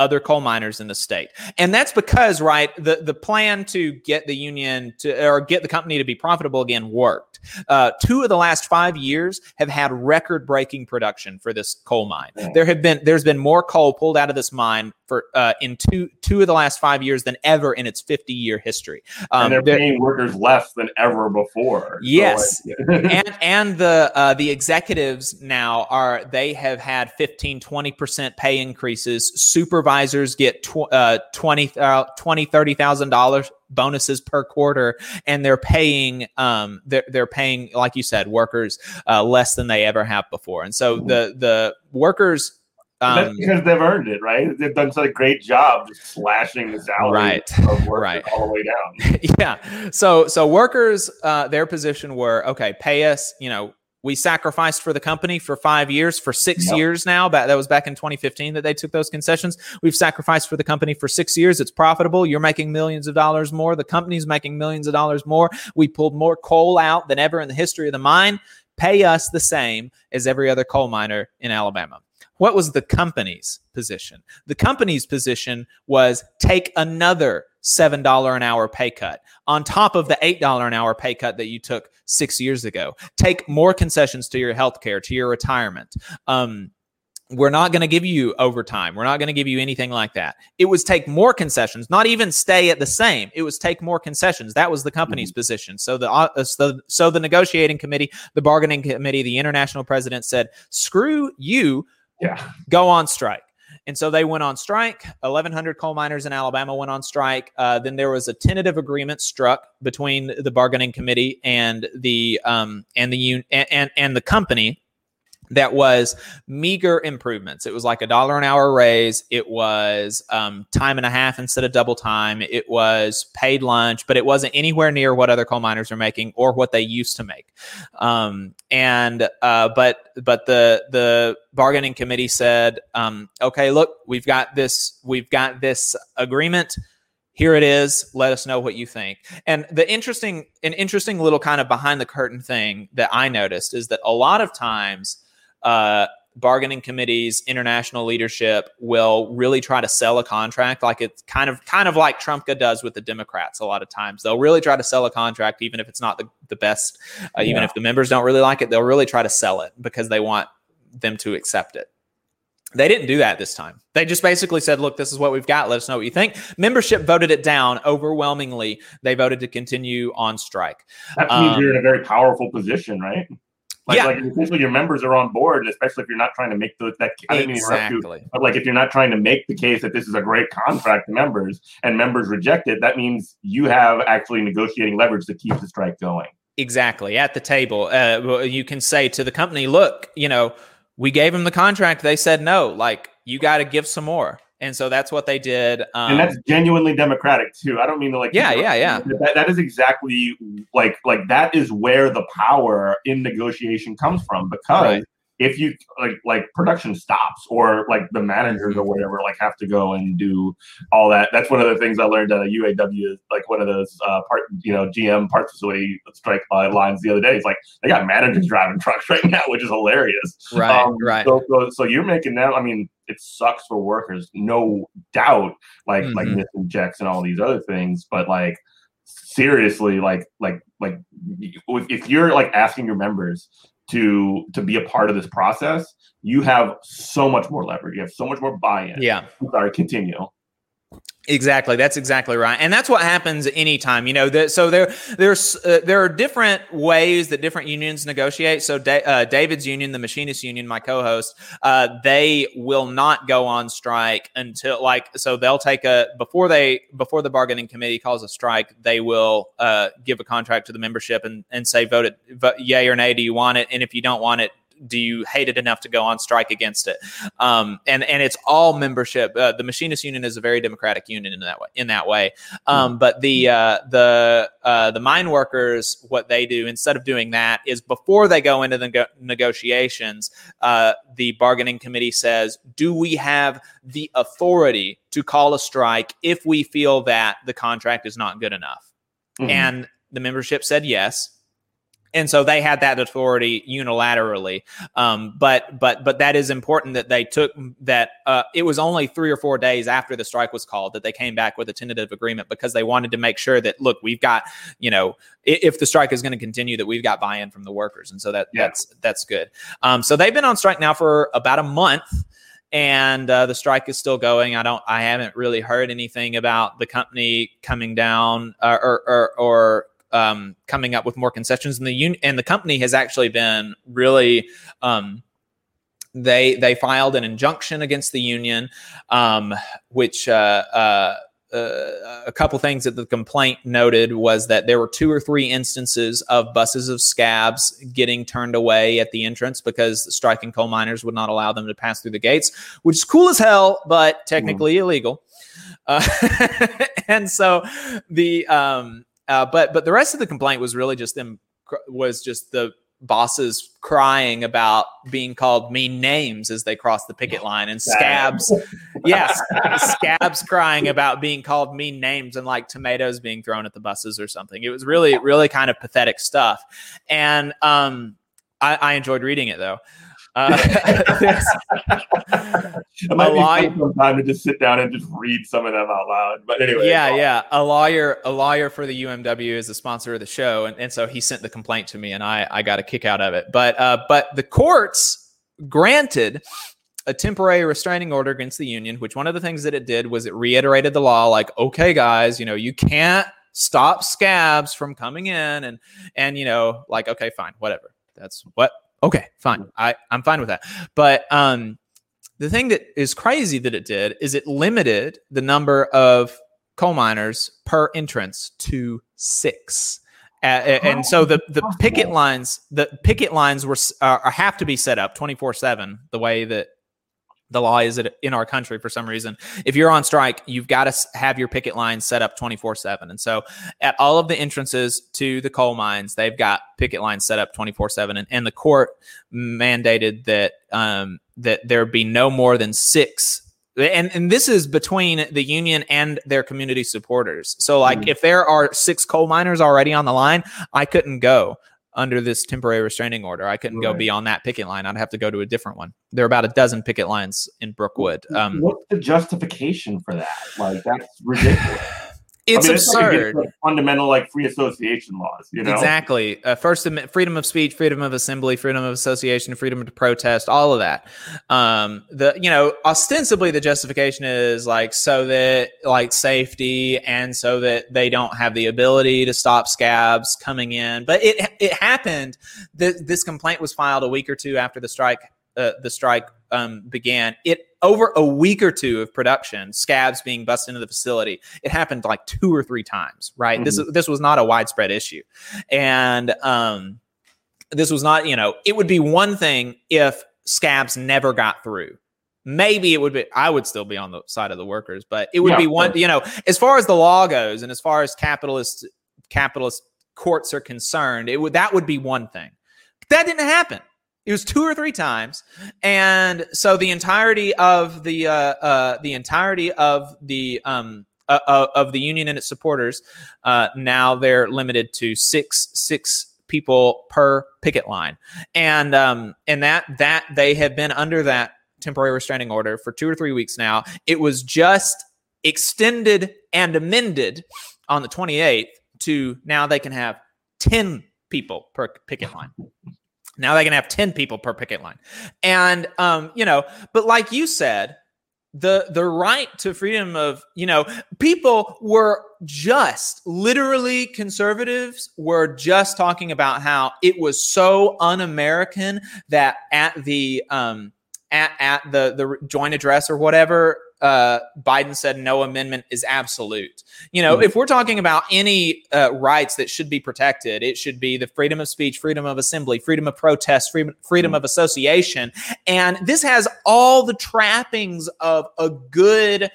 other coal miners in the state. And that's because, right, the, the plan to get the union to or get the company to be profitable again worked. Uh, two of the last five years have had record breaking production for this coal mine. There have been there's been more coal pulled out of this mine for uh, in two two of the last five years than ever in its 50 year history. Um, and they're, they're, paying workers less than ever before. Yes, so like, <laughs> and and the uh, the executives now are they have had 15 20 percent pay increases. Supervisors get tw- uh, 20 uh, 20 30 thousand dollars bonuses per quarter and they're paying um they're, they're paying like you said workers uh, less than they ever have before and so mm-hmm. the the workers um, That's because they've earned it, right? They've done such a great job just slashing the salary right, right, all the way down. <laughs> yeah. So, so workers, uh, their position were okay. Pay us. You know, we sacrificed for the company for five years, for six yep. years now. But that was back in 2015 that they took those concessions. We've sacrificed for the company for six years. It's profitable. You're making millions of dollars more. The company's making millions of dollars more. We pulled more coal out than ever in the history of the mine. Pay us the same as every other coal miner in Alabama. What was the company's position? The company's position was take another $7 an hour pay cut on top of the $8 an hour pay cut that you took six years ago. Take more concessions to your health care, to your retirement. Um, we're not going to give you overtime. We're not going to give you anything like that. It was take more concessions, not even stay at the same. It was take more concessions. That was the company's mm-hmm. position. So the uh, so, so the negotiating committee, the bargaining committee, the international president said, "Screw you." Yeah. Go on strike. And so they went on strike. 1,100 coal miners in Alabama went on strike. Uh, then there was a tentative agreement struck between the bargaining committee and the um, and the un- and, and, and the company that was meager improvements. It was like a dollar an hour raise. It was um, time and a half instead of double time. It was paid lunch, but it wasn't anywhere near what other coal miners are making or what they used to make. Um, and uh, but but the the bargaining committee said, um, okay, look, we've got this we've got this agreement here it is let us know what you think and the interesting an interesting little kind of behind the curtain thing that i noticed is that a lot of times uh, bargaining committees, international leadership will really try to sell a contract like it's kind of kind of like Trumka does with the Democrats a lot of times. They'll really try to sell a contract even if it's not the, the best, uh, even if the members don't really like it, they'll really try to sell it because they want them to accept it. They didn't do that this time. They just basically said, look, this is what we've got. Let us know what you think. Membership voted it down overwhelmingly. They voted to continue on strike. That means um, you're in a very powerful position, right? Like, yeah. like essentially your members are on board, especially if you're not trying to make the that I didn't exactly. You, but like if you're not trying to make the case that this is a great contract to members and members reject it, that means you have actually negotiating leverage to keep the strike going. Exactly. At the table, uh, you can say to the company, look, you know, we gave them the contract. They said no. Like, you got to give some more and so that's what they did. Um, and that's genuinely democratic too. I don't mean to like. Yeah, yeah, yeah. That, that is exactly like like that is where the power in negotiation comes from because right if you like like production stops or like the managers or whatever like have to go and do all that that's one of the things i learned at a uaw like one of those uh part you know gm parts facility strike by lines the other day. It's like they got managers driving <laughs> trucks right now which is hilarious. Right um, right. so, so, so, you're making them i mean it sucks for workers no doubt like mm-hmm. like missing checks and all these other things but like seriously like like like if you're like asking your members to to be a part of this process, you have so much more leverage. You have so much more buy-in. Yeah. I'm sorry, continue. Exactly. That's exactly right. And that's what happens anytime, you know, so there, there's, uh, there are different ways that different unions negotiate. So da- uh, David's union, the machinist union, my co-host, uh, they will not go on strike until like, so they'll take a, before they, before the bargaining committee calls a strike, they will, uh, give a contract to the membership and, and say, vote it, vote, yay or nay. Do you want it? And if you don't want it, do you hate it enough to go on strike against it? Um, and and it's all membership. Uh, the machinist union is a very democratic union in that way. In that way, um, but the uh, the uh, the mine workers, what they do instead of doing that is before they go into the go- negotiations, uh, the bargaining committee says, "Do we have the authority to call a strike if we feel that the contract is not good enough?" Mm-hmm. And the membership said yes and so they had that authority unilaterally um, but but but that is important that they took that uh, it was only three or four days after the strike was called that they came back with a tentative agreement because they wanted to make sure that look we've got you know if the strike is going to continue that we've got buy-in from the workers and so that yeah. that's that's good um, so they've been on strike now for about a month and uh, the strike is still going. I don't. I haven't really heard anything about the company coming down uh, or, or, or um, coming up with more concessions, and the un- and the company has actually been really. Um, they they filed an injunction against the union, um, which uh, uh, uh, a couple things that the complaint noted was that there were two or three instances of buses of scabs getting turned away at the entrance because striking coal miners would not allow them to pass through the gates, which is cool as hell, but technically mm. illegal. Uh, <laughs> and so the um, uh, but but the rest of the complaint was really just them was just the bosses crying about being called mean names as they crossed the picket line and scabs yes scabs crying about being called mean names and like tomatoes being thrown at the buses or something. It was really really kind of pathetic stuff. And um I, I enjoyed reading it though Uh, <laughs> it might a fun sometime to just sit down and just read some of them out loud. But anyway, yeah, yeah. A lawyer, a lawyer for the UMW is a sponsor of the show, and, and so he sent the complaint to me, and I I got a kick out of it. But uh, but the courts granted a temporary restraining order against the union, which one of the things that it did was it reiterated the law, like, okay, guys, you know, you can't stop scabs from coming in, and and you know, like, okay, fine, whatever. That's what. Okay, fine. I I'm fine with that. But um, the thing that is crazy that it did is it limited the number of coal miners per entrance to six. Uh, and so the, the picket lines the picket lines were uh, have to be set up 24 7 the way that the law is it- in our country for some reason if you're on strike you've got to have your picket line set up 24 7 and so at all of the entrances to the coal mines they've got picket lines set up 24 7 and, and the court mandated that um, that there be no more than six and and this is between the union and their community supporters. So like Mhm. if there are six coal miners already on the line i couldn't go under this temporary restraining order i couldn't go beyond that picket line i'd have to go to a different one there are about a dozen picket lines in brookwood um, What's the justification for that? Like that's ridiculous. <laughs> it's I mean, absurd against, like, fundamental like free association laws. You know, Exactly. Uh, First Amendment, freedom of speech, freedom of assembly, freedom of association, freedom to protest, all of that. Um, the you know, ostensibly the justification is like so that like safety and so that they don't have the ability to stop scabs coming in. But it it happened. Th- this complaint was filed a week or two after the strike. Uh, the strike um, began. It over a week or two of production, scabs being busted into the facility. It happened like two or three times. Right. This this was not a widespread issue, and um, this was not. You know, it would be one thing if scabs never got through. Maybe it would be. I would still be on the side of the workers, but it would Yeah, be one. You know, as far as the law goes, and as far as capitalist capitalist courts are concerned, it would that would be one thing. But that didn't happen. It was two or three times, and so the entirety of the uh, uh, the entirety of the um, uh, uh, of the union and its supporters uh, now they're limited to six six people per picket line, and um, and that that they have been under that temporary restraining order for two or three weeks now. It was just extended and amended on the 28th to now they can have 10 people per picket line. Now they can have 10 people per picket line. And um, you know, but like you said, the the right to freedom of, you know, people were just literally conservatives were just talking about how it was so un-American that at the um at, at the the joint address or whatever uh, Biden said no amendment is absolute. You know, Mhm. if we're talking about any uh, rights that should be protected, it should be the freedom of speech, freedom of assembly, freedom of protest, freedom, freedom Mhm. of association. And this has all the trappings of a good,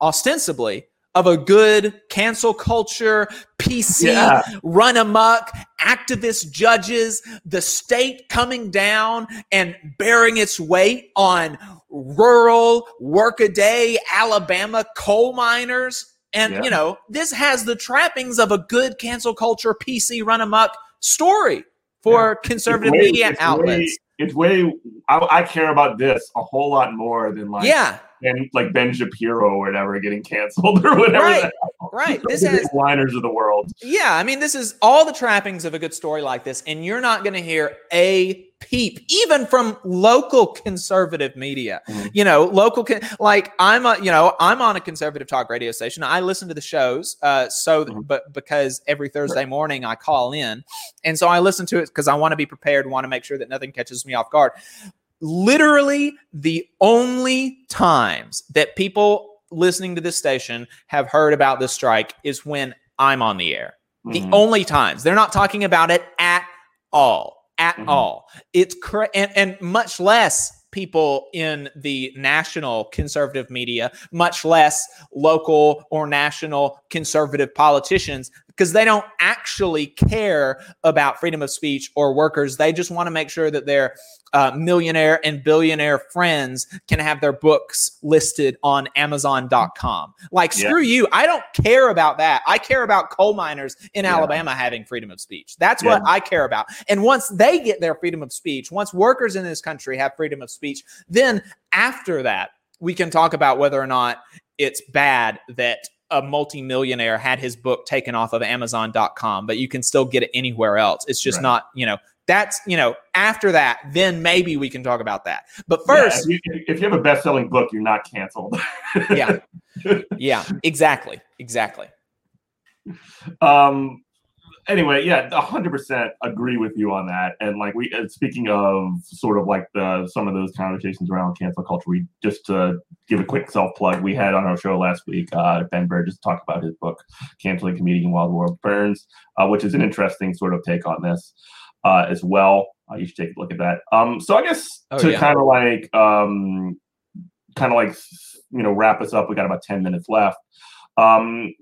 ostensibly, of a good cancel culture, PC, Yeah. run amok, activist judges, the state coming down and bearing its weight on rural workaday Alabama coal miners. And, Yeah. you know, this has the trappings of a good cancel culture, PC run amok story for conservative way- media it's outlets. Way, it's way. I, I care about this a whole lot more than like yeah, Ben, like Ben Shapiro or whatever getting canceled <laughs> or whatever. Right, right. This has liners of the world. Yeah, I mean, this is all the trappings of a good story like this, and you're not going to hear a peep, even from local conservative media. Mhm. You know, local con- like I'm a, you know, I'm on a conservative talk radio station. I listen to the shows, uh, so Mhm. but because every Thursday morning I call in, and so I listen to it because I want to be prepared, want to make sure that nothing catches me off guard. Literally, the only times that people listening to this station have heard about this strike is when I'm on the air. The Mhm. only times they're not talking about it at all, at Mhm. all. It's cra- and, and much less people in the national conservative media, much less local or national conservative politicians because they don't actually care about freedom of speech or workers. They just want to make sure that their uh, millionaire and billionaire friends can have their books listed on Amazon.com. Like, screw yeah. you. I don't care about that. I care about coal miners in yeah. Alabama having freedom of speech. That's yeah. what I care about. And once they get their freedom of speech, once workers in this country have freedom of speech, then after that, we can talk about whether or not it's bad that a multimillionaire had his book taken off of Amazon.com, but you can still get it anywhere else. It's just right. not, you know, that's, you know, after that, then maybe we can talk about that. But first, yeah, if, you, if you have a best selling book, you're not canceled. yeah. <laughs> Yeah, exactly. Exactly. Um, anyway, yeah, hundred percent agree with you on that. And like we, uh, speaking of sort of like the some of those conversations around cancel culture, we just to give a quick self plug, we had on our show last week uh, Ben Burgis talk about his book, "Canceling Comedian the World Burns," uh, which is an interesting sort of take on this uh, as well. Uh, you should take a look at that. Um, so I guess oh, to yeah. kind of like um, kind of like you know wrap us up, we got about ten minutes left. Um,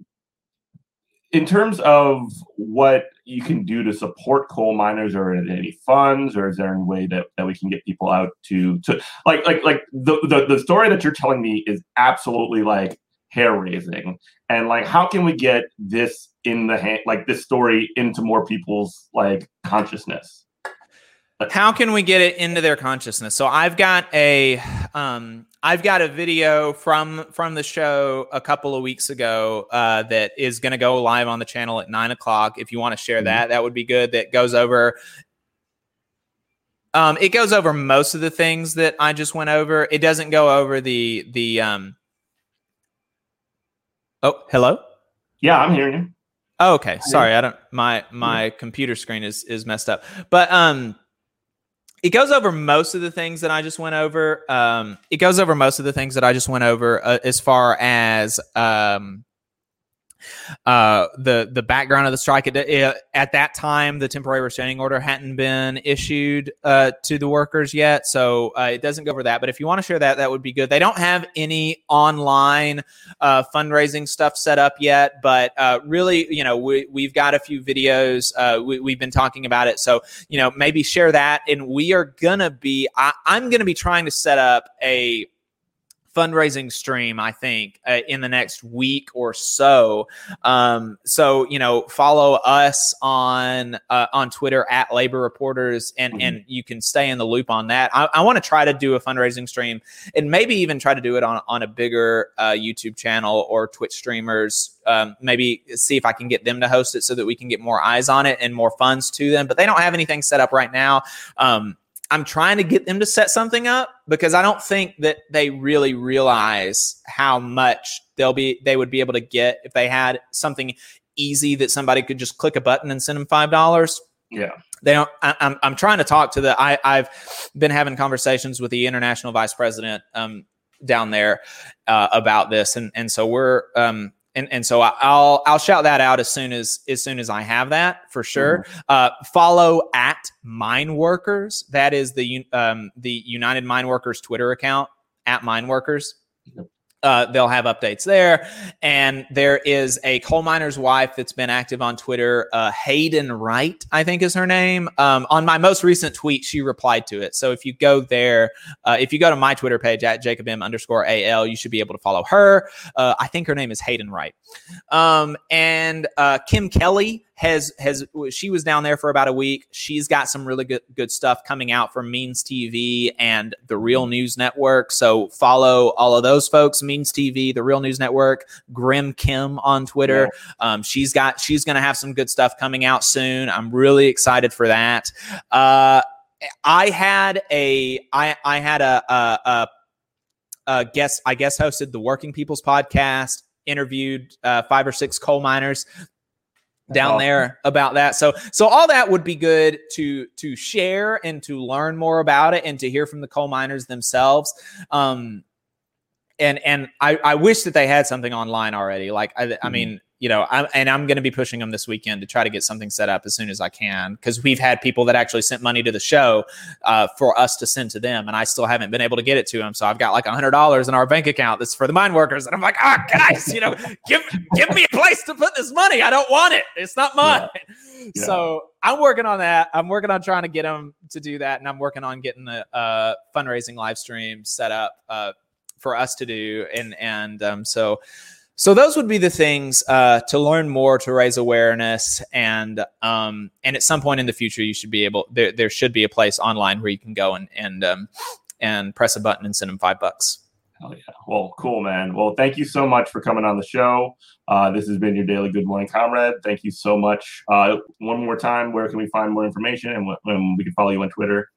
in terms of what you can do to support coal miners or any funds or is there any way that, that we can get people out to to like like like the, the the story that you're telling me is absolutely like hair raising and like how can we get this in the hand like this story into more people's like consciousness how can we get it into their consciousness? So i've got a um i've got a video from from the show a couple of weeks ago uh, that is going to go live on the channel at nine o'clock. If you want to share mm-hmm. that that would be good. That goes over um it goes over most of the things that i just went over. It doesn't go over the the um oh hello? Yeah i'm hearing you. Oh, okay. Sorry i don't my my computer screen is is messed up. But um it goes over most of the things that I just went over. Um, it goes over most of the things that I just went over uh, as far as um, uh, the the background of the strike at, at that time, the temporary restraining order hadn't been issued uh, to the workers yet, so uh, it doesn't go over that. But if you want to share that, that would be good. They don't have any online uh, fundraising stuff set up yet, but uh, really, you know, we we've got a few videos. Uh, we, we've been talking about it, so you know, maybe share that. And we are gonna be. I, I'm gonna be trying to set up a fundraising stream, I think, uh, in the next week or so. Um, so you know, follow us on uh, on Twitter at Labor Reporters, and mm-hmm. and you can stay in the loop on that. I, I want to try to do a fundraising stream, and maybe even try to do it on on a bigger uh, YouTube channel or Twitch streamers. Um, maybe see if I can get them to host it so that we can get more eyes on it and more funds to them. But they don't have anything set up right now. Um, I'm trying to get them to set something up because I don't think that they really realize how much they'll be they would be able to get if they had something easy that somebody could just click a button and send them five dollars. Yeah. They don't. I, am I'm, I'm trying to talk to the. I, I've been having conversations with the international vice president um, down there uh, about this, and and so we're um, and and so I'll I'll shout that out as soon as as soon as I have that for sure. Mm-hmm. Uh, follow at Mine Workers. That is the um, the United Mine Workers Twitter account at Mine Workers. Yep uh, they'll have updates there. And there is a coal miner's wife that's been active on Twitter. Uh, Haeden Wright, I think is her name. Um, on my most recent tweet, she replied to it. So if you go there, uh, if you go to my Twitter page at Jacob M underscore AL, you should be able to follow her. Uh, I think her name is Haeden Wright. Um, and uh, Kim Kelly has has she was down there for about a week. She's got some really good good stuff coming out from Means TV and the Real News Network. So follow all of those folks. Means TV, the Real News Network, Grim Kim on Twitter. Yeah. Um, she's got she's going to have some good stuff coming out soon. I'm really excited for that. Uh, I had a I I had a, a, a, a guest I guess hosted the Working People's podcast interviewed uh, five or six coal miners down awesome. there about that. So so all that would be good to to share and to learn more about it and to hear from the coal miners themselves. Um and and I I wish that they had something online already. Like I I mm-hmm. mean you know, I'm, and I'm going to be pushing them this weekend to try to get something set up as soon as I can because we've had people that actually sent money to the show uh, for us to send to them, and I still haven't been able to get it to them. So I've got like a hundred dollars in our bank account that's for the mine workers, and I'm like, ah, oh, guys, you know, give give me a place to put this money. I don't want it. It's not mine. Yeah. Yeah. So I'm working on that. I'm working on trying to get them to do that, and I'm working on getting the uh, fundraising live stream set up uh, for us to do, and and um, so so those would be the things uh, to learn more, to raise awareness, and um, and at some point in the future, you should be able. There, there should be a place online where you can go and and um, and press a button and send them five bucks. Hell yeah! Well, cool, man. Well, thank you so much for coming on the show. Uh, this has been your daily Good Morning Comrade. Thank you so much. Uh, one more time, where can we find more information and we can follow you on Twitter?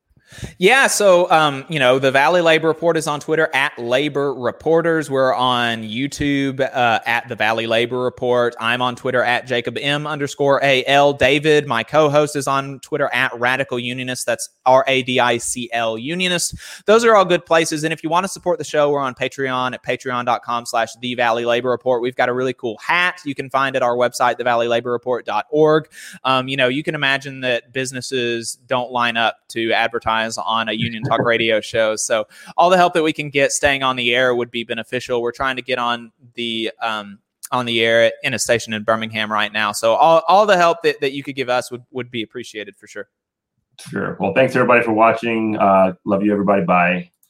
Yeah, so um, you know, the Valley Labor Report is on Twitter at Labor Reporters. We're on YouTube uh, at the Valley Labor Report. I'm on Twitter at Jacob M underscore AL. David, my co-host, is on Twitter at Radical Unionist. That's R A D I C L Unionist. Those are all good places. And if you want to support the show, we're on Patreon at patreon.com slash the Valley Labor Report. We've got a really cool hat you can find at our website, thevalleylaborreport.org. Um, you know, you can imagine that businesses don't line up to advertise on a Union Talk radio show. So all the help that we can get staying on the air would be beneficial. We're trying to get on the um, on the air in a station in Birmingham right now. So all, all the help that, that you could give us would, would be appreciated for sure. Sure. Well, thanks everybody for watching. Uh, love you, everybody. Bye.